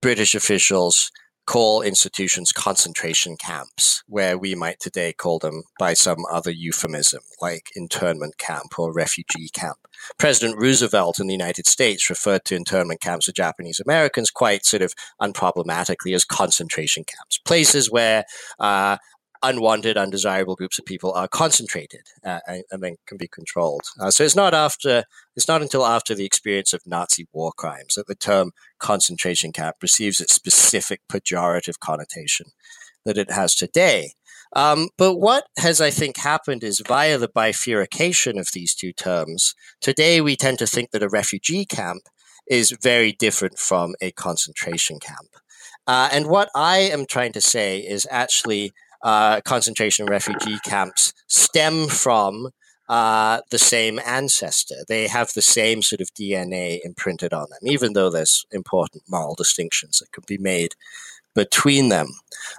British officials call institutions concentration camps, where we might today call them by some other euphemism, like internment camp or refugee camp. President Roosevelt in the United States referred to internment camps of Japanese Americans quite sort of unproblematically as concentration camps, places where uh, unwanted, undesirable groups of people are concentrated uh, and, and, then can be controlled. Uh, so it's not after it's not until after the experience of Nazi war crimes that the term concentration camp receives its specific pejorative connotation that it has today. Um, but what has, I think, happened is via the bifurcation of these two terms, today we tend to think that a refugee camp is very different from a concentration camp. Uh, and what I am trying to say is actually uh, concentration refugee camps stem from uh, the same ancestor. They have the same sort of DNA imprinted on them, even though there's important moral distinctions that can be made between them.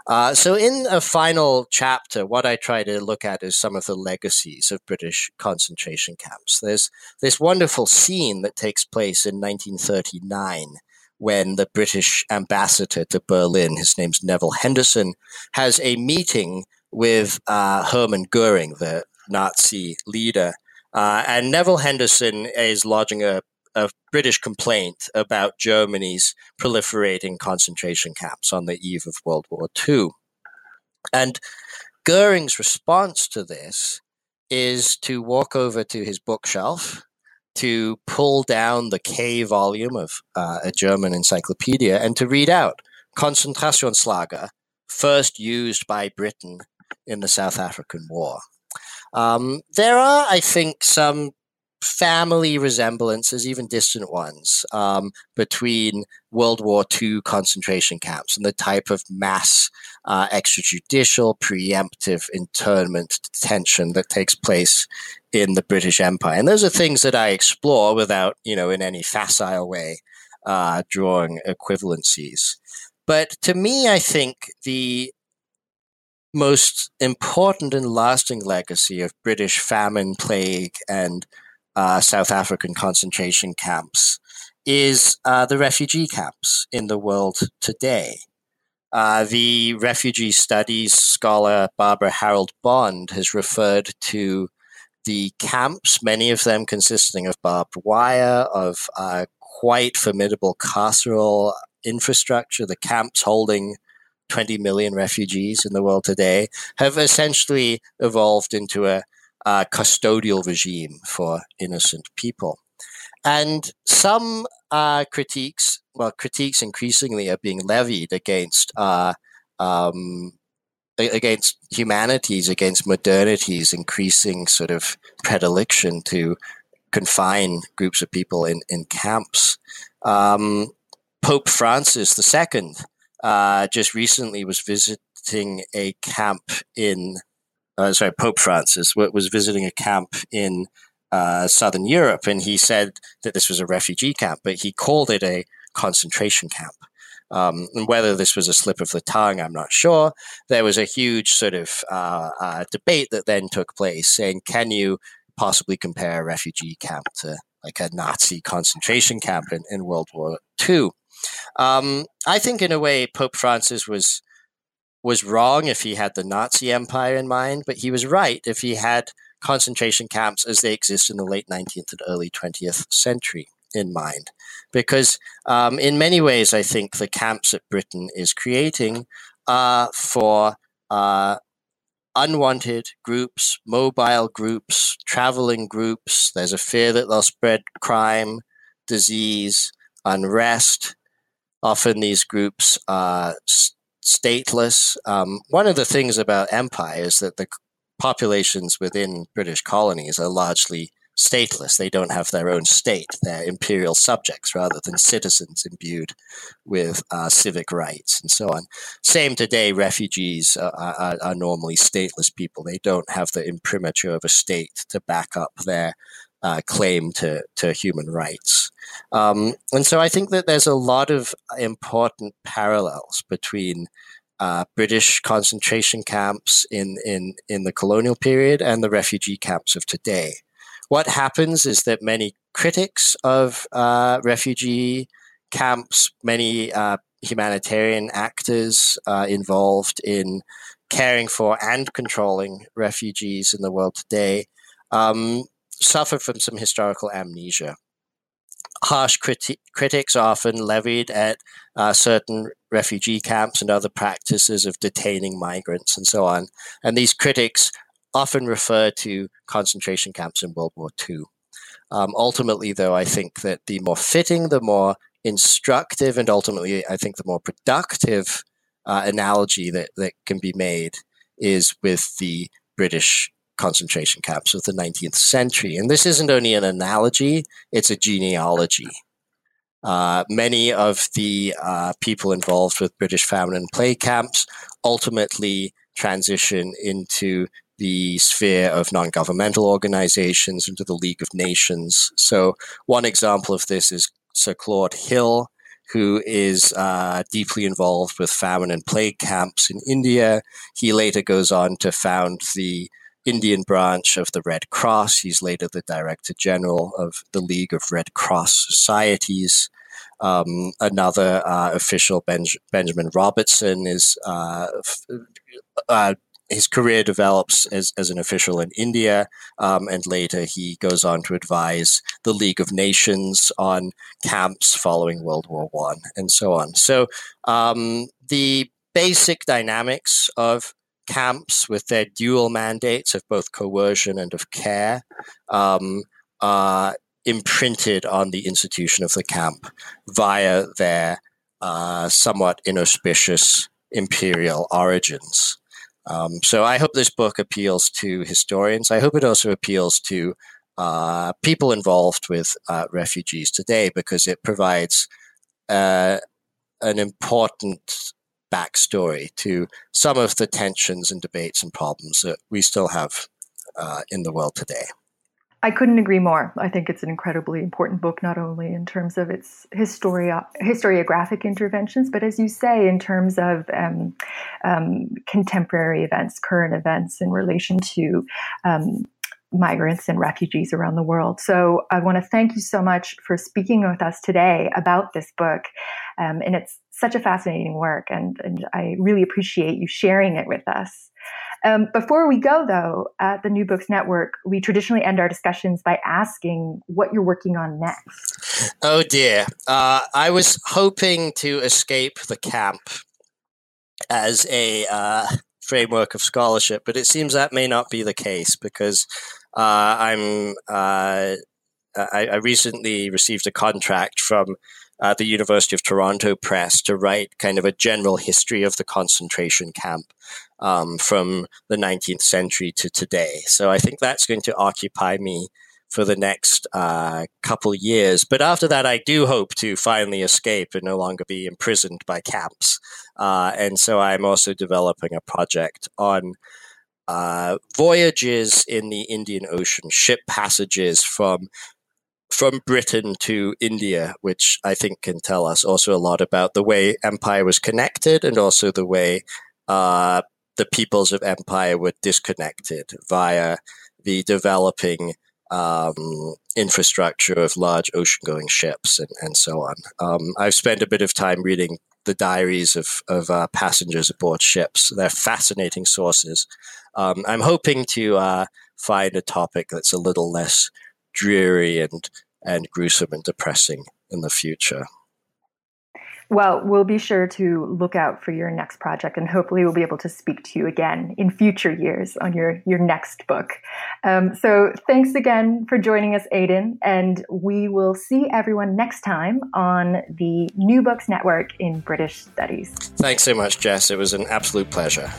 Uh, so, in a final chapter, what I try to look at is some of the legacies of British concentration camps. There's this wonderful scene that takes place in 1939 when the British ambassador to Berlin, his name's Neville Henderson, has a meeting with uh, Hermann Goering, the Nazi leader. Uh, and Neville Henderson is lodging a, a British complaint about Germany's proliferating concentration camps on the eve of World War II. And Goering's response to this is to walk over to his bookshelf to pull down the K volume of uh, a German encyclopedia and to read out Konzentrationslager, first used by Britain in the South African War. Um, there are, I think, some family resemblances, even distant ones, um, between World War II concentration camps and the type of mass uh, extrajudicial, preemptive internment detention that takes place in the British Empire. And those are things that I explore without, you know, in any facile way uh, drawing equivalencies. But to me, I think the most important and lasting legacy of British famine, plague, and uh, South African concentration camps is uh, the refugee camps in the world today. uh, the refugee studies scholar Barbara Harold Bond has referred to the camps, many of them consisting of barbed wire, of uh, quite formidable carceral infrastructure, the camps holding 20 million refugees in the world today, have essentially evolved into a, a custodial regime for innocent people. And some uh, critiques, well, critiques increasingly are being levied against uh, um, against humanities, against modernity's increasing sort of predilection to confine groups of people in, in camps. Um, Pope Francis II uh, just recently was visiting a camp in, uh, sorry, Pope Francis was visiting a camp in uh, southern Europe, and he said that this was a refugee camp, but he called it a concentration camp. Um, and whether this was a slip of the tongue, I'm not sure. There was a huge sort of uh, uh, debate that then took place saying, can you possibly compare a refugee camp to like a Nazi concentration camp in, in World War II? Um, I think, in a way, Pope Francis was was wrong if he had the Nazi Empire in mind, but he was right if he had concentration camps as they exist in the late 19th and early 20th century in mind. Because um, in many ways, I think the camps that Britain is creating are for uh, unwanted groups, mobile groups, traveling groups. There's a fear that they'll spread crime, disease, unrest. Often these groups are stateless. Um, one of the things about empire is that the populations within British colonies are largely stateless. They don't have their own state. They're imperial subjects rather than citizens imbued with uh, civic rights and so on. Same today, refugees are, are, are, normally stateless people. They don't have the imprimatur of a state to back up their uh, claim to, to human rights. Um, and so I think that there's a lot of important parallels between uh, British concentration camps in, in, in the colonial period and the refugee camps of today. What happens is that many critics of uh, refugee camps, many uh, humanitarian actors uh, involved in caring for and controlling refugees in the world today, um, suffer from some historical amnesia harsh criti- critics often levied at uh, certain refugee camps and other practices of detaining migrants and so on. And these critics often refer to concentration camps in World War II. Um, ultimately, though, I think that the more fitting, the more instructive, and ultimately, I think the more productive uh, analogy that, that can be made is with the British concentration camps of the 19th century. And this isn't only an analogy, it's a genealogy. Uh, many of the uh, people involved with British famine and plague camps ultimately transition into the sphere of non governmental organizations, into the League of Nations. So, one example of this is Sir Claude Hill, who is uh, deeply involved with famine and plague camps in India. He later goes on to found the Indian branch of the Red Cross. He's later the Director General of the League of Red Cross Societies. Um, another uh, official, Benjamin Robertson, is uh, uh, his career develops as, as an official in India, um, and later he goes on to advise the League of Nations on camps following World War One, and so on. So um, the basic dynamics of camps with their dual mandates of both coercion and of care um, are imprinted on the institution of the camp via their uh, somewhat inauspicious imperial origins. Um, so I hope this book appeals to historians. I hope it also appeals to uh, people involved with uh, refugees today because it provides uh, an important backstory to some of the tensions and debates and problems that we still have uh, in the world today.
I couldn't agree more. I think it's an incredibly important book, not only in terms of its historiographic interventions, but as you say, in terms of um, um, contemporary events, current events in relation to um, migrants and refugees around the world. So I want to thank you so much for speaking with us today about this book. Um, and it's such a fascinating work, and, and I really appreciate you sharing it with us. Um, before we go, though, at the New Books Network, we traditionally end our discussions by asking what you're working on next.
Oh, dear. Uh, I was hoping to escape the camp as a uh, framework of scholarship, but it seems that may not be the case because uh, I'm. Uh, recently received a contract from uh, the University of Toronto Press to write kind of a general history of the concentration camp um, from the 19th century to today. So I think that's going to occupy me for the next uh, couple years. But after that, I do hope to finally escape and no longer be imprisoned by camps. Uh, and so I'm also developing a project on uh, voyages in the Indian Ocean, ship passages from from Britain to India, which I think can tell us also a lot about the way empire was connected and also the way uh, the peoples of empire were disconnected via the developing um, infrastructure of large ocean going ships and, and so on. Um, I've spent a bit of time reading the diaries of, of uh, passengers aboard ships. They're fascinating sources. Um, I'm hoping to uh, find a topic that's a little less dreary and, and gruesome and depressing in the future.
Well, we'll be sure to look out for your next project, and hopefully, we'll be able to speak to you again in future years on your your next book. Um, so, thanks again for joining us, Aidan, and we will see everyone next time on the New Books Network in British Studies.
Thanks so much, Jess. It was an absolute pleasure.